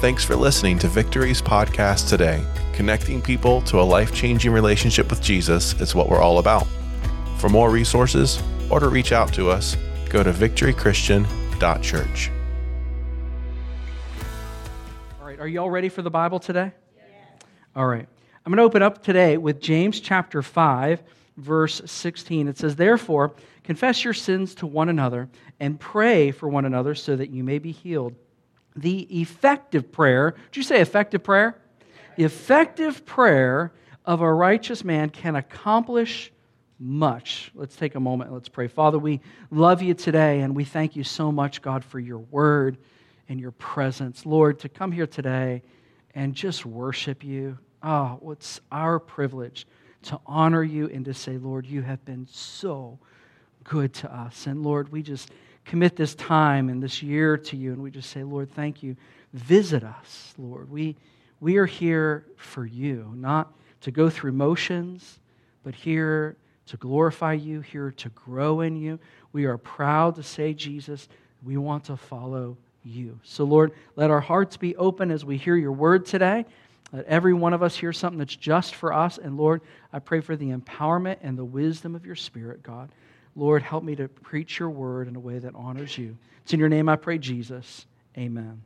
Thanks for listening to Victory's podcast today. Connecting people to a life changing relationship with Jesus is what we're all about. For more resources or to reach out to us, go to victorychristian.church. All right, are you all ready for the Bible today? All right. I'm going to open up today with James chapter 5, verse 16. It says, Therefore, confess your sins to one another and pray for one another so that you may be healed. The effective prayer, did you say effective prayer? The effective prayer of a righteous man can accomplish much. Let's take a moment and let's pray. Father, we love you today and we thank you so much, God, for your word and your presence. Lord, to come here today and just worship you. Oh, what's our privilege to honor you and to say, Lord, you have been so good to us. And Lord, we just commit this time and this year to you, and we just say, Lord, thank you. Visit us, Lord. We, we are here for you, not to go through motions, but here to glorify you, here to grow in you. We are proud to say, Jesus, we want to follow you. So, Lord, let our hearts be open as we hear your word today. Let every one of us hear something that's just for us. And Lord, I pray for the empowerment and the wisdom of your spirit, God. Lord, help me to preach your word in a way that honors you. It's in your name I pray, Jesus. Amen.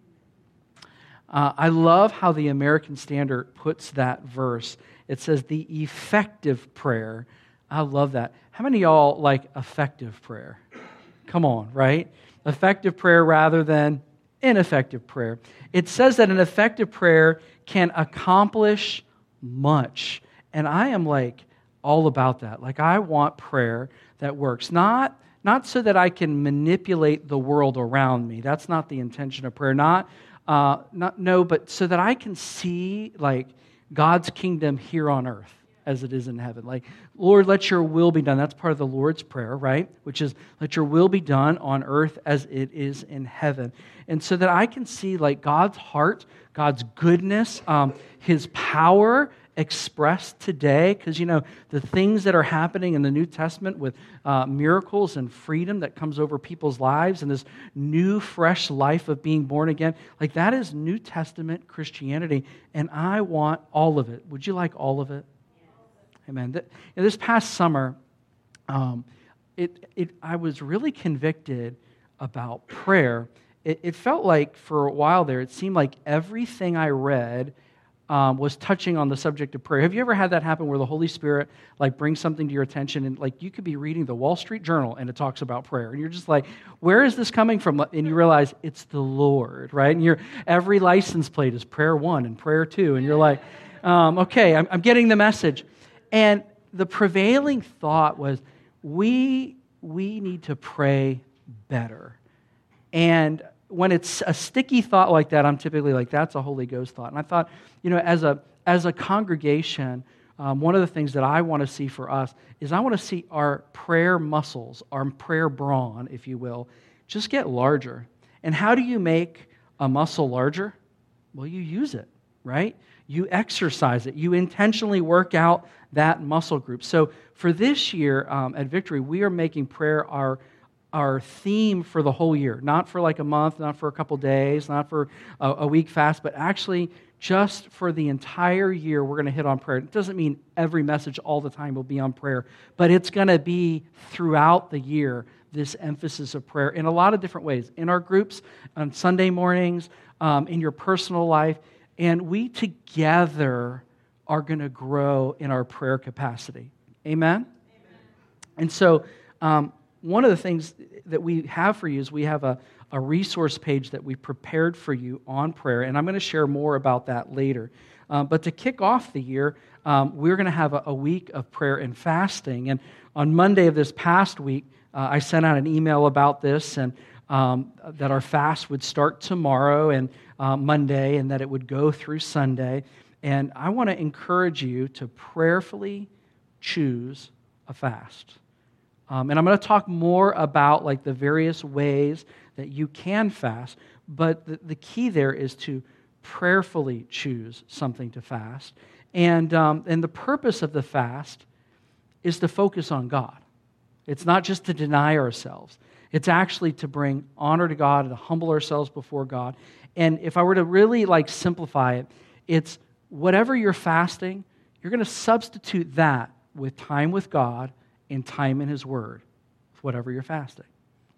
Uh, I love how the American Standard puts that verse. It says, the effective prayer. I love that. How many y'all like effective prayer? Come on, right? Effective prayer rather than ineffective prayer. It says that an effective prayer can accomplish much. And I am like all about that. Like, I want prayer that works. Not, not so that I can manipulate the world around me. That's not the intention of prayer. Not, uh, not no, but so that I can see like God's kingdom here on earth as it is in heaven. Like, Lord, let your will be done. That's part of the Lord's Prayer, right? Which is, let your will be done on earth as it is in heaven. And so that I can see, like, God's heart, God's goodness, um, his power expressed today. Because, you know, the things that are happening in the New Testament with uh, miracles and freedom that comes over people's lives and this new, fresh life of being born again, like, that is New Testament Christianity. And I want all of it. Would you like all of it? Amen. This past summer, um, it, it, I was really convicted about prayer. It, it, felt like for a while there, it seemed like everything I read um, was touching on the subject of prayer. Have you ever had that happen where the Holy Spirit like brings something to your attention and like you could be reading the Wall Street Journal and it talks about prayer and you're just like, where is this coming from? And you realize it's the Lord, right? And your every license plate is prayer one and prayer two, and you're like, um, okay, I'm, I'm getting the message. And the prevailing thought was we, we need to pray better. And when it's a sticky thought like that, I'm typically like, that's a Holy Ghost thought. And I thought, you know, as a, as a congregation, um, one of the things that I want to see for us is I want to see our prayer muscles, our prayer brawn, if you will, just get larger. And how do you make a muscle larger? Well, you use it, right? You exercise it. You intentionally work out that muscle group. So for this year um, at Victory, we are making prayer our our theme for the whole year, not for like a month, not for a couple days, not for a, a week fast, but actually just for the entire year, we're going to hit on prayer. It doesn't mean every message all the time will be on prayer, but it's going to be throughout the year this emphasis of prayer in a lot of different ways in our groups, on Sunday mornings, um, in your personal life. And we together are going to grow in our prayer capacity. Amen? Amen. And so, um, one of the things that we have for you is we have a, a resource page that we prepared for you on prayer, and I'm going to share more about that later. Um, but to kick off the year, um, we're going to have a, a, week of prayer and fasting. And on Monday of this past week, uh, I sent out an email about this and um, that our fast would start tomorrow and uh, Monday, and that it would go through Sunday. And I want to encourage you to prayerfully choose a fast. Um, and I'm going to talk more about like the various ways that you can fast, but the, the key there is to prayerfully choose something to fast. And, um, and the purpose of the fast is to focus on God. It's not just to deny ourselves. It's actually to bring honor to God and to humble ourselves before God. And if I were to really like simplify it, it's whatever you're fasting, you're going to substitute that with time with God and time in His Word, whatever you're fasting.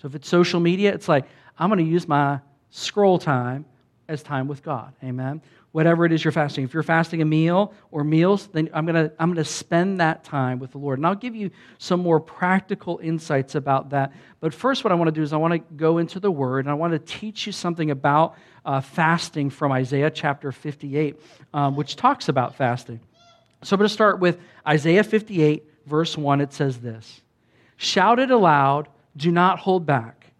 So if it's social media, it's like, I'm going to use my scroll time as time with God. Amen. Whatever it is you're fasting. If you're fasting a meal or meals, then I'm going to I'm going to spend that time with the Lord. And I'll give you some more practical insights about that. But first, what I want to do is I want to go into the Word and I want to teach you something about uh, fasting from Isaiah chapter 58, um, which talks about fasting. So I'm going to start with Isaiah 58, verse 1. It says this Shout it aloud, do not hold back.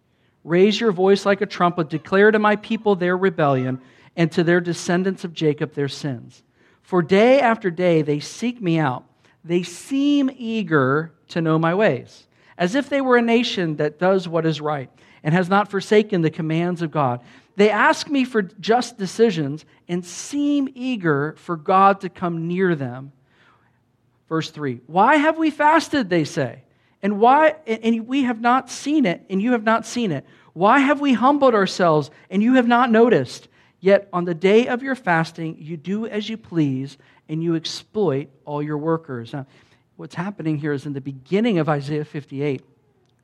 Raise your voice like a trumpet, declare to my people their rebellion, and to their descendants of Jacob their sins. For day after day they seek me out. They seem eager to know my ways, as if they were a nation that does what is right and has not forsaken the commands of God. They ask me for just decisions and seem eager for God to come near them. Verse 3 Why have we fasted, they say? And why and we have not seen it, and you have not seen it. Why have we humbled ourselves, and you have not noticed? Yet on the day of your fasting, you do as you please, and you exploit all your workers. Now, what's happening here is in the beginning of Isaiah 58,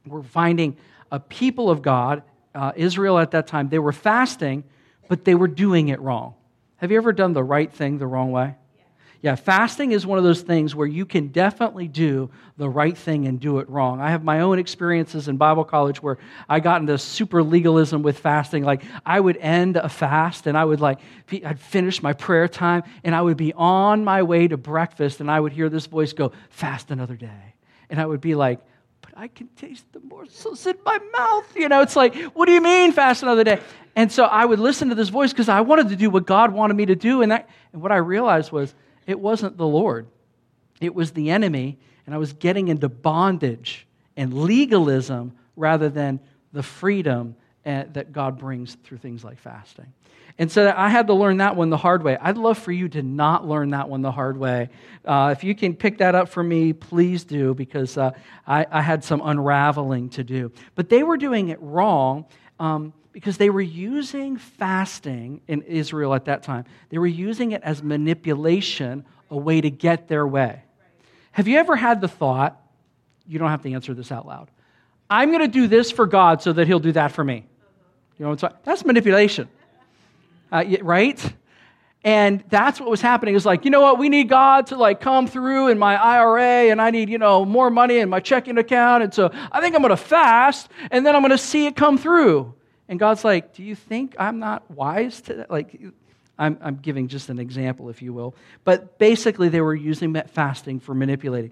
we're finding a people of God, uh, Israel at that time, they were fasting, but they were doing it wrong. Have you ever done the right thing the wrong way? Yeah, fasting is one of those things where you can definitely do the right thing and do it wrong. I have my own experiences in Bible college where I got into super legalism with fasting. Like, I would end a fast and I would, like, I'd finish my prayer time and I would be on my way to breakfast and I would hear this voice go, Fast another day. And I would be like, but I can taste the morsels in my mouth. You know, it's like, what do you mean fast another day? And so I would listen to this voice because I wanted to do what God wanted me to do. And, that, and what I realized was, it wasn't the Lord, it was the enemy, and I was getting into bondage and legalism rather than the freedom eh, that God brings through things like fasting. And so I had to learn that one the hard way. I'd love for you to not learn that one the hard way. Uh, if you can pick that up for me, please do, because uh, I, I, had some unraveling to do. But they were doing it wrong. Um, because they were using fasting in Israel at that time. They were using it as manipulation, a way to get their way. Have you ever had the thought, you don't have to answer this out loud, I'm going to do this for God so that he'll do that for me? You know, what? that's manipulation, uh, right? And that's what was happening. Is like, you know what? We need God to like come through in my IRA, and I need you know more money in my checking account, and so I think I'm going to fast, and then I'm going to see it come through. And God's like, Do you think I'm not wise to that? Like, I'm, I'm giving just an example, if you will. But basically, they were using that fasting for manipulating.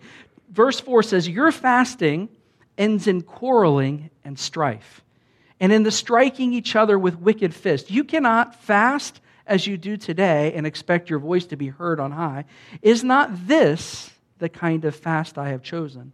Verse 4 says, Your fasting ends in quarreling and strife, and in the striking each other with wicked fists. You cannot fast as you do today and expect your voice to be heard on high. Is not this the kind of fast I have chosen?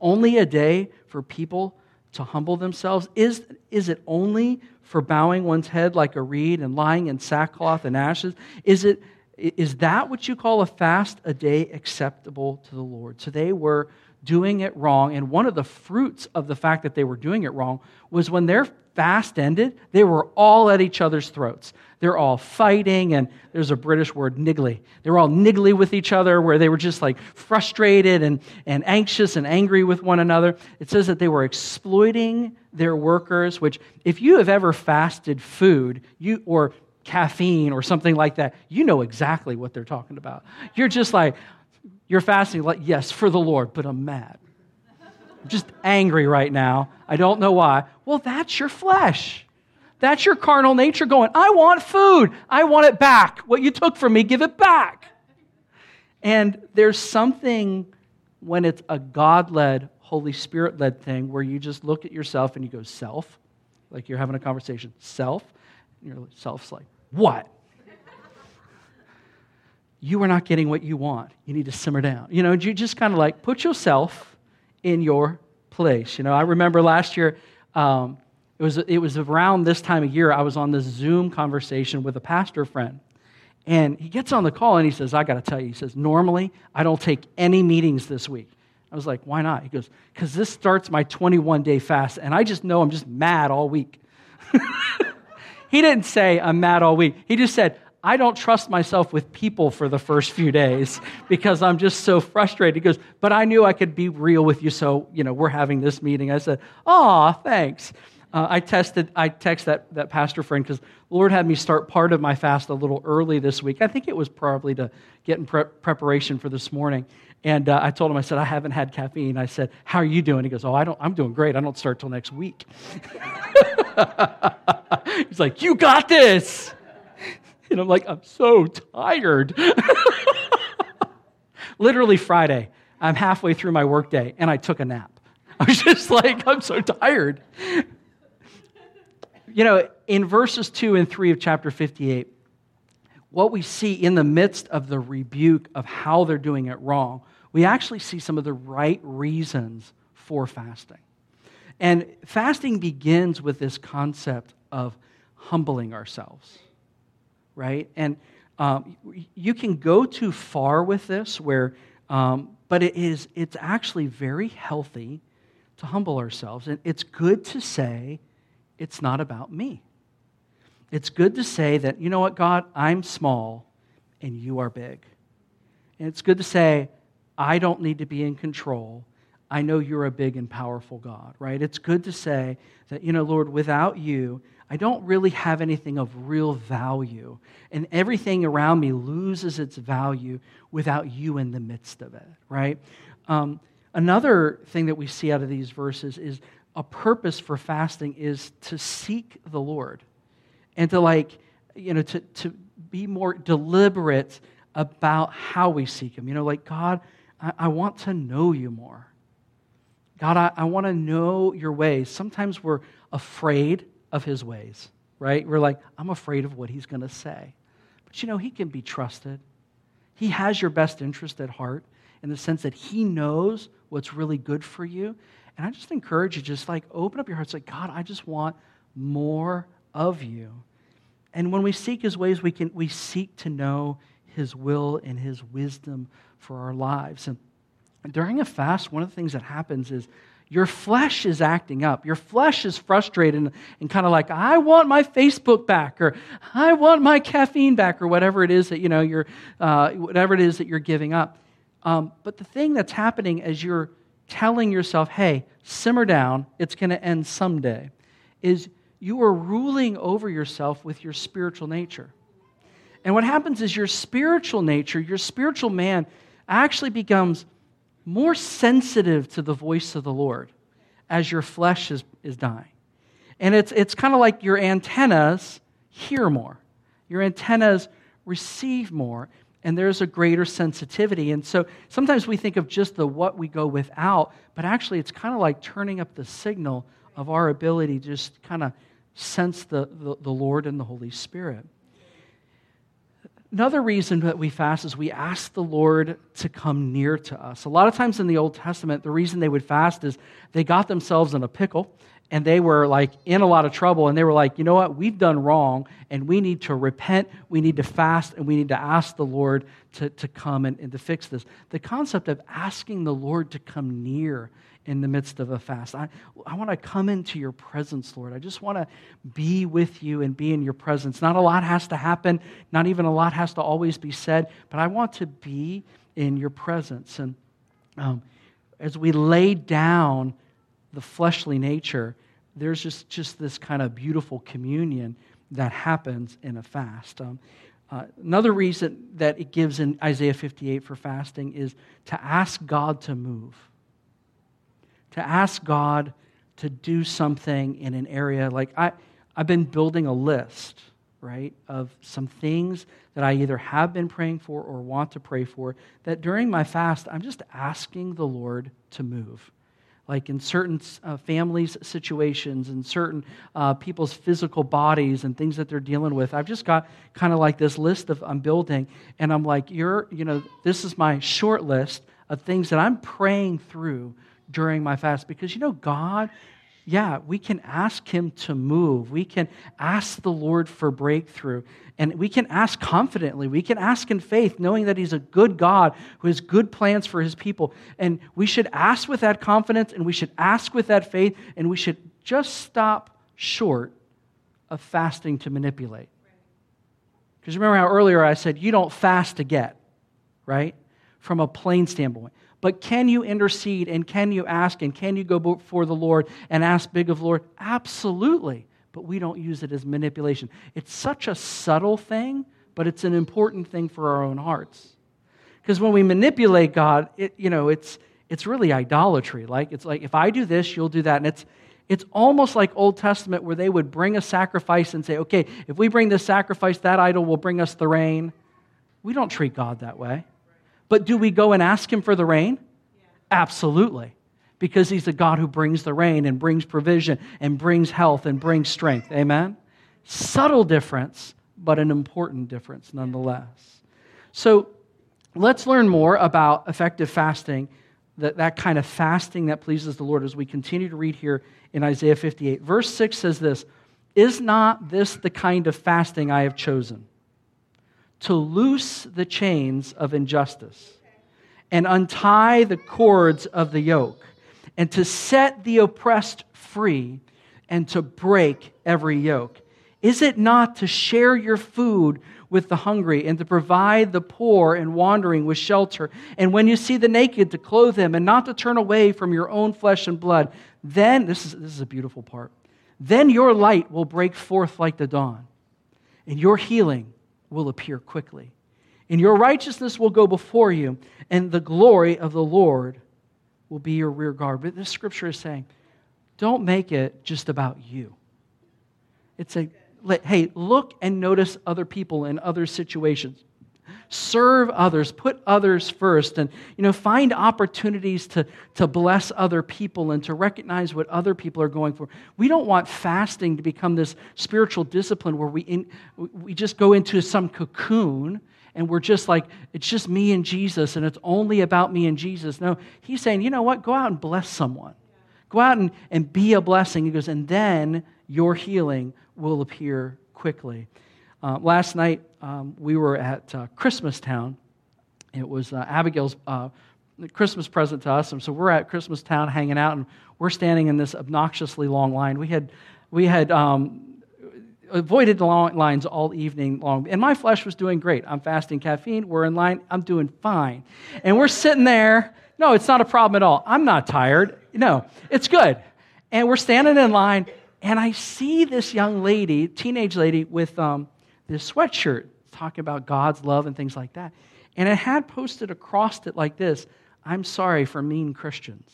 Only a day for people to humble themselves? Is, is it only for bowing one's head like a reed and lying in sackcloth and ashes? Is, it, is that what you call a fast, a day acceptable to the Lord? So they were doing it wrong. And one of the fruits of the fact that they were doing it wrong was when their fast ended, they were all at each other's throats. They're all fighting, and there's a British word, niggly. They were all niggly with each other, where they were just like frustrated and, and anxious and angry with one another. It says that they were exploiting their workers, which, if you have ever fasted food, you or caffeine or something like that, you know exactly what they're talking about. You're just like, you're fasting, like, yes, for the Lord, but I'm mad. I'm just angry right now. I don't know why. Well, that's your flesh. That's your carnal nature going, I want food. I want it back. What you took from me, give it back. And there's something when it's a God led, Holy Spirit led thing where you just look at yourself and you go, self, like you're having a conversation, self. And your self's like, what? you are not getting what you want. You need to simmer down. You know, you just kind of like put yourself in your place. You know, I remember last year, um, it, was, it was around this time of year, I was on this Zoom conversation with a pastor friend. And he gets on the call and he says, I got to tell you, he says, normally I don't take any meetings this week. I was like, Why not? He goes, Because this starts my 21 day fast, and I just know I'm just mad all week. he didn't say, I'm mad all week. He just said, I don't trust myself with people for the first few days because I'm just so frustrated. He goes, But I knew I could be real with you, so, you know, we're having this meeting. I said, Aw, thanks. Uh, I tested, I texted that, that pastor friend because the Lord had me start part of my fast a little early this week. I think it was probably to get in pre- preparation for this morning. And uh, I told him, I said, I haven't had caffeine. I said, How are you doing? He goes, Oh, I don't, I'm doing great. I don't start till next week. He's like, You got this. And I'm like, I'm so tired. Literally Friday, I'm halfway through my workday and I took a nap. I was just like, I'm so tired. You know, in verses 2 and 3 of chapter 58, what we see in the midst of the rebuke of how they're doing it wrong, we actually see some of the right reasons for fasting. And fasting begins with this concept of humbling ourselves, right? And um, you can go too far with this, where, um, but it is, it's actually very healthy to humble ourselves. And it's good to say, it's not about me. It's good to say that, you know what, God, I'm small and you are big. And it's good to say, I don't need to be in control. I know you're a big and powerful God, right? It's good to say that, you know, Lord, without you, I don't really have anything of real value. And everything around me loses its value without you in the midst of it, right? Um, another thing that we see out of these verses is a purpose for fasting is to seek the Lord and to like, you know, to, to be more deliberate about how we seek Him. You know, like, God, I, I want to know you more. God, I, I want to know your ways. Sometimes we're afraid of His ways, right? We're like, I'm afraid of what He's going to say. But you know, He can be trusted. He has your best interest at heart in the sense that He knows what's really good for you. And I just encourage you, to just like open up your heart, say, God, I just want more of you. And when we seek his ways, we can we seek to know his will and his wisdom for our lives. And during a fast, one of the things that happens is your flesh is acting up. Your flesh is frustrated and, and kind of like, I want my Facebook back, or I want my caffeine back, or whatever it is that you know you're, uh, whatever it is that you're giving up. Um, but the thing that's happening as you're telling yourself, hey, simmer down, it's going to end someday, is you are ruling over yourself with your spiritual nature. And what happens is your spiritual nature, your spiritual man, actually becomes more sensitive to the voice of the Lord as your flesh is, is dying. And it's, it's kind of like your antennas hear more, your antennas receive more and there's a greater sensitivity. And so sometimes we think of just the what we go without, but actually it's kind of like turning up the signal of our ability to just kind of sense the, the, the Lord and the Holy Spirit. Another reason that we fast is we ask the Lord to come near to us. A lot of times in the Old Testament, the reason they would fast is they got themselves in a pickle and they were like in a lot of trouble and they were like you know what? We've done wrong and we need to repent. We need to fast and we need to ask the lord to, to come and, and to fix this. The concept of asking the lord to come near in the midst of a fast. I, I want to come into your presence lord. I just want to be with you and be in your presence. Not a lot has to happen. Not even a lot has to always be said but i want to be in your presence. And um, as we lay down the fleshly nature, there's just, just this kind of beautiful communion that happens in a fast. Um, uh, another reason that it gives in Isaiah 58 for fasting is to ask God to move, to ask God to do something in an area. Like I, I've been building a list, right, of some things that I either have been praying for or want to pray for, that during my fast, I'm just asking the Lord to move like in certain uh, families' situations and certain uh, people's physical bodies and things that they're dealing with. I've just got kind of like this list of I'm building, and I'm like, you're, you know, this is my short list of things that I'm praying through during my fast because you know God yeah, we can ask Him to move. We can ask the Lord for breakthrough. And we can ask confidently. We can ask in faith, knowing that He's a good God who has good plans for His people. And we should ask with that confidence and we should ask with that faith and we should just stop short of fasting to manipulate. Because remember how earlier I said you don't fast to get, right? From a plain standpoint. But can you intercede and can you ask and can you go before the Lord and ask big of Lord? Absolutely. But we don't use it as manipulation. It's such a subtle thing, but it's an important thing for our own hearts. Because when we manipulate God, it, you know, it's, it's really idolatry. Like it's like if I do this, you'll do that. And it's it's almost like Old Testament where they would bring a sacrifice and say, okay, if we bring this sacrifice, that idol will bring us the rain. We don't treat God that way. But do we go and ask Him for the rain? Absolutely. Because He's the God who brings the rain and brings provision and brings health and brings strength. Amen? Subtle difference, but an important difference nonetheless. So let's learn more about effective fasting, that, that kind of fasting that pleases the Lord as we continue to read here in Isaiah 58. Verse 6 says this Is not this the kind of fasting I have chosen? to loose the chains of injustice and untie the cords of the yoke, and to set the oppressed free and to break every yoke? Is it not to share your food with the hungry and to provide the poor and wandering with shelter? And when you see the naked, to clothe them and not to turn away from your own flesh and blood? Then, this is, this is a beautiful part, then your light will break forth like the dawn, and your healing will appear quickly. And your righteousness will go before you, and the glory of the Lord will be your rear guard. But this scripture is saying, don't make it just about you. It's a, hey, look and notice other people in other situations serve others, put others first, and you know, find opportunities to, to bless other people and to recognize what other people are going for. We don't want fasting to become this spiritual discipline where we, in, we just go into some cocoon and we're just like, it's just me and Jesus, and it's only about me and Jesus. No, he's saying, you know what? Go out and bless someone. Go out and, and be a blessing. He goes, and then your healing will appear quickly. Uh, last night, um, we were at uh, Christmastown. It was uh, Abigail's uh, Christmas present to us. And so we're at Christmastown hanging out, and we're standing in this obnoxiously long line. We had, we had um, avoided the long lines all evening long, and my flesh was doing great. I'm fasting caffeine. We're in line. I'm doing fine. And we're sitting there. No, it's not a problem at all. I'm not tired. No, it's good. And we're standing in line, and I see this young lady, teenage lady, with um, this sweatshirt talking about God's love and things like that. And it had posted across it like this I'm sorry for mean Christians.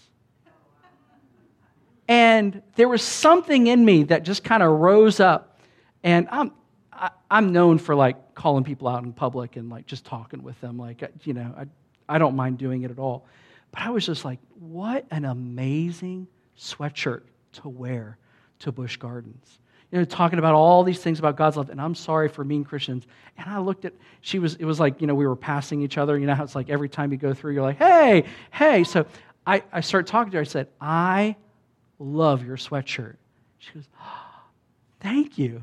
And there was something in me that just kind of rose up. And I'm, I, am i am known for like calling people out in public and like just talking with them. Like, uh, you know, I, I don't mind doing it at all. But I was just like, what an amazing sweatshirt to wear to Busch Gardens you know, talking about all these things about God's love, and I'm sorry for mean Christians. And I looked at, she was, it was like, you know, we were passing each other. You know how it's like every time you go through, you're like, hey, hey. So I, I started talking to her. I said, I love your sweatshirt. She goes, oh, thank you.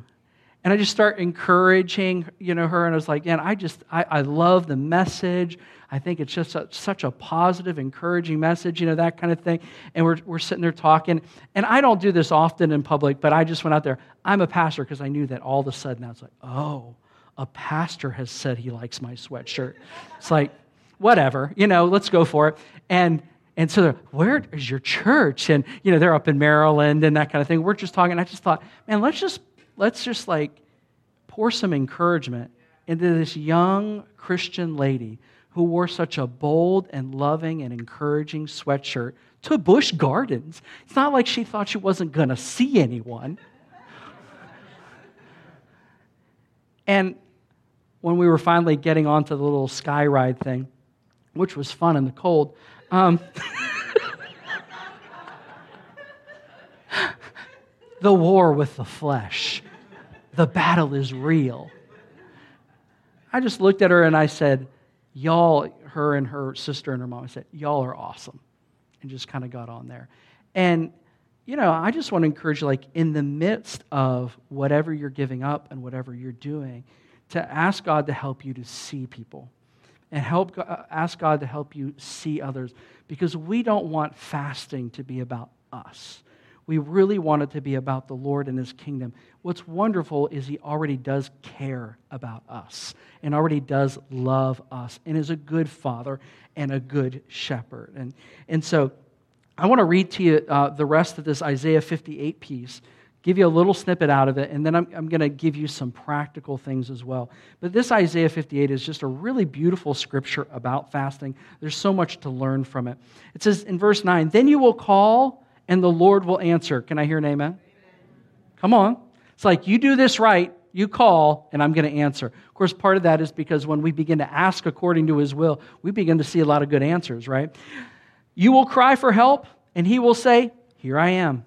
And I just start encouraging, you know, her, and I was like, man, I just, I, I love the message. I think it's just a, such a positive, encouraging message, you know, that kind of thing. And we're, we're sitting there talking. And I don't do this often in public, but I just went out there. I'm a pastor because I knew that all of a sudden I was like, oh, a pastor has said he likes my sweatshirt. It's like, whatever, you know, let's go for it. And and so, where is your church? And you know, they're up in Maryland and that kind of thing. We're just talking. and I just thought, man, let's just let's just like pour some encouragement into this young Christian lady who wore such a bold and loving and encouraging sweatshirt to Busch Gardens. It's not like she thought she wasn't going to see anyone. and when we were finally getting onto the little sky ride thing, which was fun in the cold, um, the war with the flesh, the battle is real. I just looked at her and I said, y'all, her and her sister and her mom, I said, y'all are awesome. And just kind of got on there. And, you know, I just want to encourage you, like, in the midst of whatever you're giving up and whatever you're doing, to ask God to help you to see people and help uh, ask God to help you see others because we don't want fasting to be about us. We really want it to be about the Lord and his kingdom. What's wonderful is he already does care about us and already does love us and is a good father and a good shepherd. And, and so I want to read to you uh, the rest of this Isaiah 58 piece, give you a little snippet out of it, and then I'm, I'm going to give you some practical things as well. But this Isaiah 58 is just a really beautiful scripture about fasting. There's so much to learn from it. It says in verse 9, Then you will call, and the Lord will answer. Can I hear an amen? amen. Come on. It's like you do this right, you call, and I'm going to answer. Of course, part of that is because when we begin to ask according to his will, we begin to see a lot of good answers, right? You will cry for help, and he will say, Here I am.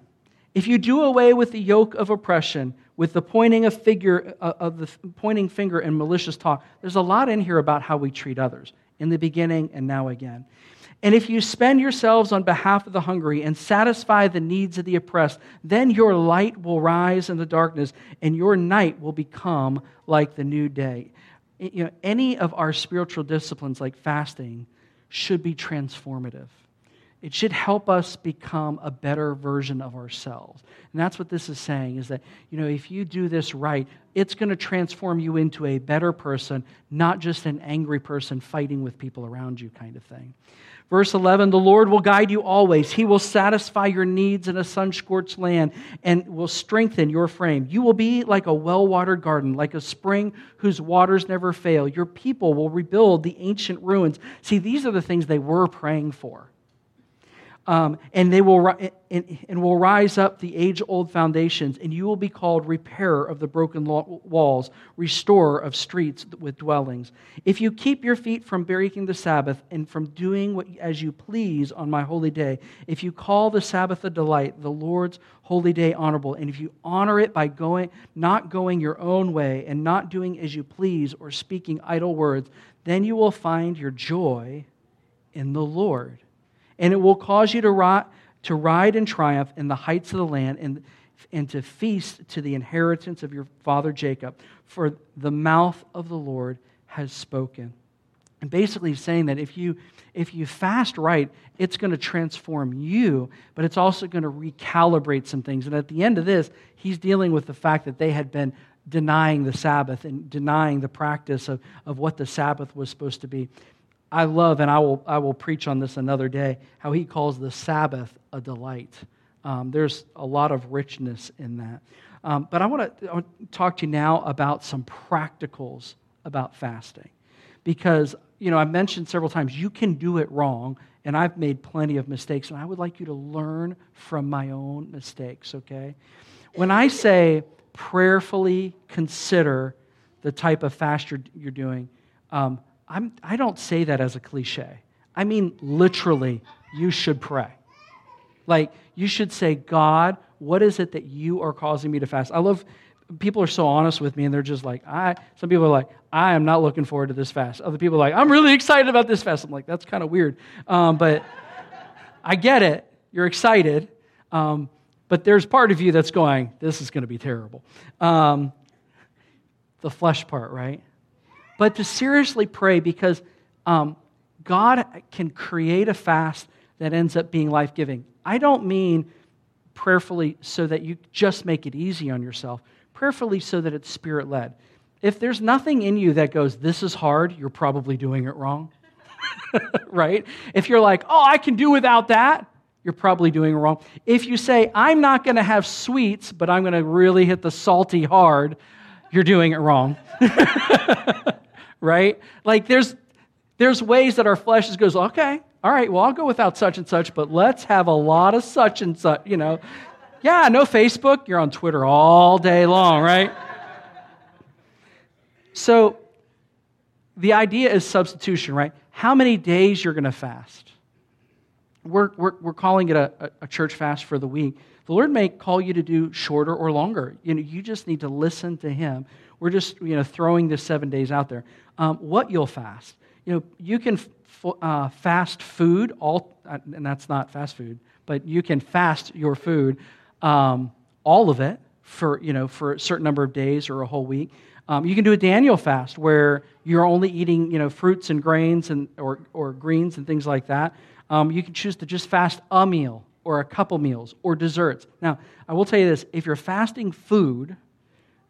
If you do away with the yoke of oppression, with the pointing of figure uh, of the pointing finger and malicious talk, there's a lot in here about how we treat others in the beginning and now again. And if you spend yourselves on behalf of the hungry and satisfy the needs of the oppressed, then your light will rise in the darkness and your night will become like the new day. You know, any of our spiritual disciplines like fasting should be transformative. It should help us become a better version of ourselves. And that's what this is saying is that, you know, if you do this right, it's going to transform you into a better person, not just an angry person fighting with people around you kind of thing. Verse 11 The Lord will guide you always. He will satisfy your needs in a sun scorched land and will strengthen your frame. You will be like a well watered garden, like a spring whose waters never fail. Your people will rebuild the ancient ruins. See, these are the things they were praying for. Um, and they will and, and will rise up the age-old foundations, and you will be called repairer of the broken walls, restorer of streets with dwellings. If you keep your feet from breaking the Sabbath and from doing what as you please on my holy day, if you call the Sabbath a delight, the Lord's holy day honorable, and if you honor it by going not going your own way and not doing as you please or speaking idle words, then you will find your joy in the Lord and it will cause you to ride, to ride in triumph in the heights of the land and, and to feast to the inheritance of your father Jacob, for the mouth of the Lord has spoken. And basically saying that if you if you fast right, it's going to transform you, but it's also going to recalibrate some things. And at the end of this, he's dealing with the fact that they had been denying the Sabbath and denying the practice of, of what the Sabbath was supposed to be. I love, and I will, I will preach on this another day, how he calls the Sabbath a delight. Um, there's a lot of richness in that. Um, but I want to talk to you now about some practicals about fasting. Because, you know, I've mentioned several times, you can do it wrong, and I've made plenty of mistakes, and I would like you to learn from my own mistakes, okay? When I say prayerfully consider the type of fast you're, you're doing, um, I'm, I don't say that as a cliche. I mean, literally, you should pray. Like, you should say, God, what is it that you are causing me to fast? I love, people are so honest with me and they're just like, I, some people are like, I am not looking forward to this fast. Other people are like, I'm really excited about this fast. I'm like, that's kind of weird. Um, but I get it. You're excited. Um, but there's part of you that's going, this is going to be terrible. Um, the flesh part, right? But to seriously pray because um, God can create a fast that ends up being life giving. I don't mean prayerfully so that you just make it easy on yourself, prayerfully so that it's spirit led. If there's nothing in you that goes, This is hard, you're probably doing it wrong. right? If you're like, Oh, I can do without that, you're probably doing it wrong. If you say, I'm not going to have sweets, but I'm going to really hit the salty hard, you're doing it wrong. right? Like there's there's ways that our flesh just goes, okay, all right, well, I'll go without such and such, but let's have a lot of such and such, you know. Yeah, no Facebook, you're on Twitter all day long, right? so the idea is substitution, right? How many days you're going to fast? We're, we're, we're calling it a, a church fast for the week. The Lord may call you to do shorter or longer. You know, you just need to listen to Him. We're just, you know, throwing the seven days out there. Um, what you'll fast. You know, you can f- uh, fast food, all, uh, and that's not fast food, but you can fast your food, um, all of it, for, you know, for a certain number of days or a whole week. Um, you can do a Daniel fast where you're only eating you know, fruits and grains and, or, or greens and things like that. Um, you can choose to just fast a meal or a couple meals or desserts. Now, I will tell you this if you're fasting food,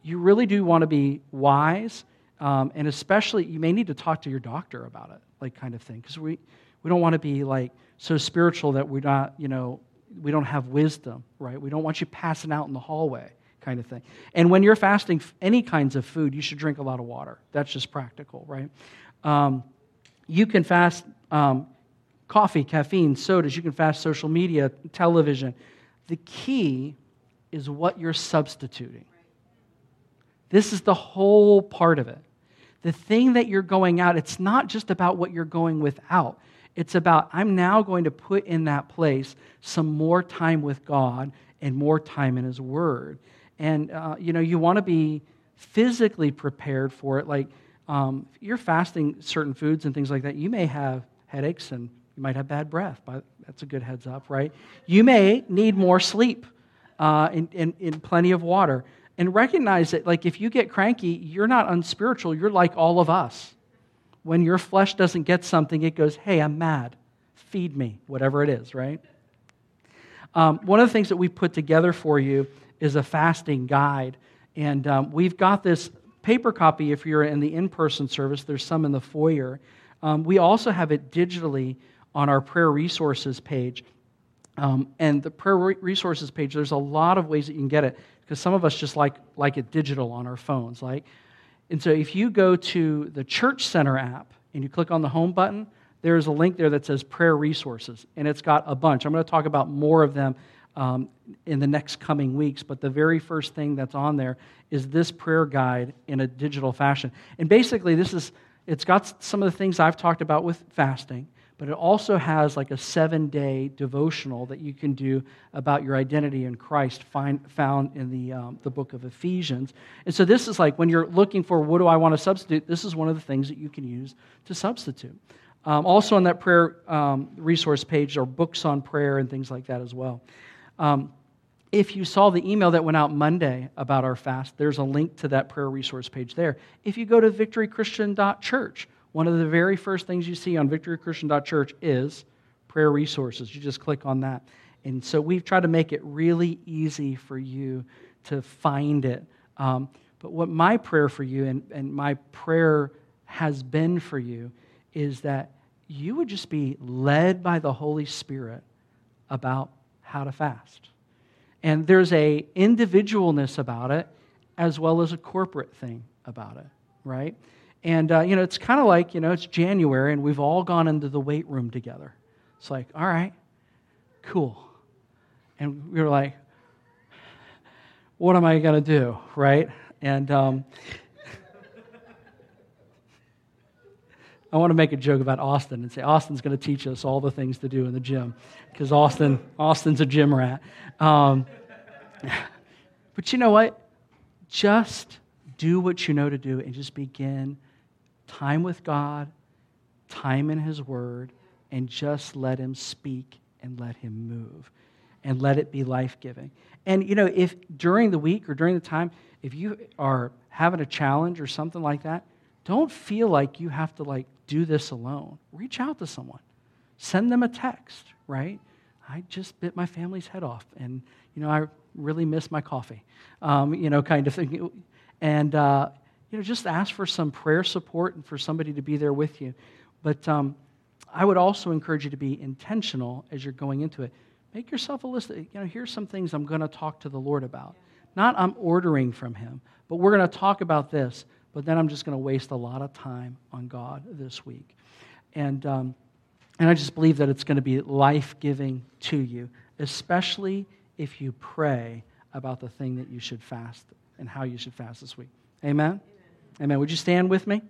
you really do want to be wise, um, and especially you may need to talk to your doctor about it, like kind of thing, because we, we don't want to be like so spiritual that we're not, you know, we don't have wisdom, right? We don't want you passing out in the hallway kind of thing. And when you're fasting any kinds of food, you should drink a lot of water. That's just practical, right? Um, you can fast um, coffee, caffeine, sodas. You can fast social media, television. The key is what you're substituting. This is the whole part of it. The thing that you're going out, it's not just about what you're going without. It's about, I'm now going to put in that place some more time with God and more time in His Word. And, uh, you know, you want to be physically prepared for it. Like, um, you're fasting certain foods and things like that, you may have headaches and you might have bad breath. But that's a good heads up, right? You may need more sleep uh, and, and, and plenty of water. And recognize that, like, if you get cranky, you're not unspiritual. You're like all of us. When your flesh doesn't get something, it goes, hey, I'm mad. Feed me, whatever it is, right? Um, one of the things that we put together for you is a fasting guide. And um, we've got this paper copy if you're in the in person service, there's some in the foyer. Um, we also have it digitally on our prayer resources page. Um, and the prayer resources page, there's a lot of ways that you can get it because some of us just like, like it digital on our phones. Like, and so if you go to the Church Center app and you click on the home button, there's a link there that says prayer resources, and it's got a bunch. I'm going to talk about more of them um, in the next coming weeks. But the very first thing that's on there is this prayer guide in a digital fashion. And basically, this is it's got some of the things I've talked about with fasting, but it also has like a seven day devotional that you can do about your identity in Christ, find, found in the, um, the book of Ephesians. And so, this is like when you're looking for what do I want to substitute, this is one of the things that you can use to substitute. Um, also, on that prayer um, resource page are books on prayer and things like that as well. Um, if you saw the email that went out Monday about our fast, there's a link to that prayer resource page there. If you go to victorychristian.church, one of the very first things you see on victorychristian.church is prayer resources. You just click on that. And so we've tried to make it really easy for you to find it. Um, but what my prayer for you and, and my prayer has been for you is that you would just be led by the Holy Spirit about how to fast. And there's a individualness about it as well as a corporate thing about it, right? And, uh, you know, it's kind of like, you know, it's January and we've all gone into the weight room together. It's like, all right, cool. And we were like, what am I going to do, right? And um, I want to make a joke about Austin and say Austin's going to teach us all the things to do in the gym because Austin, Austin's a gym rat. Um, but you know what? Just do what you know to do and just begin time with God, time in His Word, and just let Him speak and let Him move and let it be life giving. And you know, if during the week or during the time, if you are having a challenge or something like that, don't feel like you have to like do this alone. Reach out to someone. Send them a text, right? I just bit my family's head off and, you know, I really miss my coffee, um, you know, kind of thing. And, uh, you know, just ask for some prayer support and for somebody to be there with you. But um, I would also encourage you to be intentional as you're going into it. Make yourself a list. You know, here's some things I'm going to talk to the Lord about. Not I'm ordering from Him, but we're going to talk about this but then I'm just going to waste a lot of time on God this week. And, um, and I just believe that it's going to be life giving to you, especially if you pray about the thing that you should fast and how you should fast this week. Amen? Amen. Would you stand with me?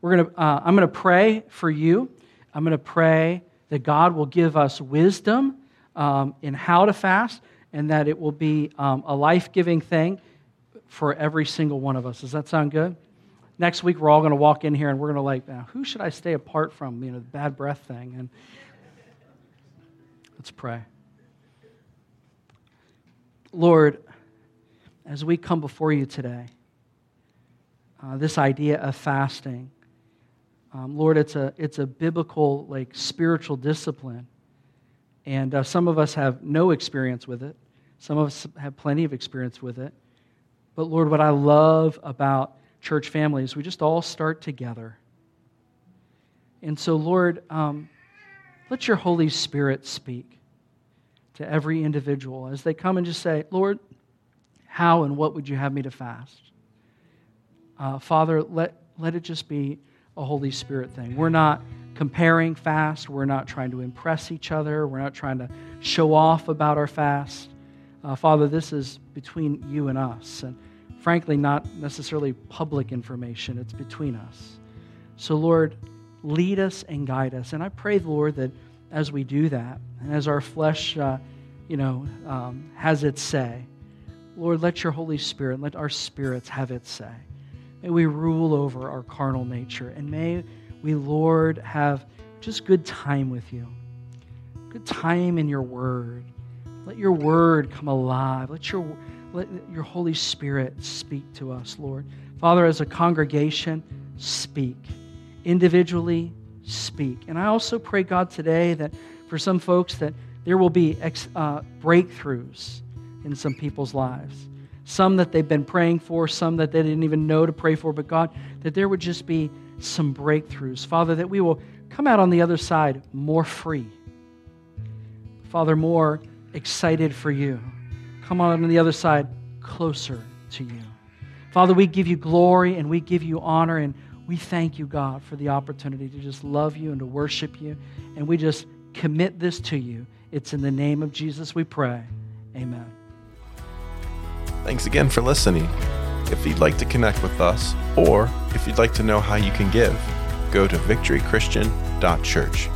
We're gonna, uh, I'm going to pray for you. I'm going to pray that God will give us wisdom um, in how to fast and that it will be um, a life giving thing for every single one of us. Does that sound good? next week we're all going to walk in here and we're going to like, now, who should I stay apart from? You know, the bad breath thing. And let's pray. Lord, as we come before you today, uh, this idea of fasting, um, Lord, it's a, it's a biblical, like, spiritual discipline. And uh, some of us have no experience with it. Some of us have plenty of experience with it. But Lord, what I love about church families, we just all start together. And so, Lord, um, let your Holy Spirit speak to every individual as they come and just say, Lord, how and what would you have me to fast? Uh, Father, let, let it just be a Holy Spirit thing. We're not comparing fast. We're not trying to impress each other. We're not trying to show off about our fast. Uh, Father, this is between you and us. And frankly, not necessarily public information, it's between us. So, Lord, lead us and guide us. And I pray, Lord, that as we do that, and as our flesh, uh, you know, um, has its say, Lord, let your Holy Spirit, let our spirits have its say. May we rule over our carnal nature. And may we, Lord, have just good time with you. Good time in your word. Let your word come alive. Let your, let your Holy Spirit speak to us, Lord. Father, as a congregation, speak. Individually, speak. And I also pray, God, today that for some folks that there will be ex, uh, breakthroughs in some people's lives some that they've been praying for, some that they didn't even know to pray for, but God, that there would just be some breakthroughs. Father, that we will come out on the other side more free. Father, more excited for you. Come on the other side closer to you. Father, we give you glory and we give you honor and we thank you, God, for the opportunity to just love you and to worship you. And we just commit this to you. It's in the name of Jesus we pray. Amen. Thanks again for listening. If you'd like to connect with us, or if you'd like to know how you can give, go to victorychristian.church.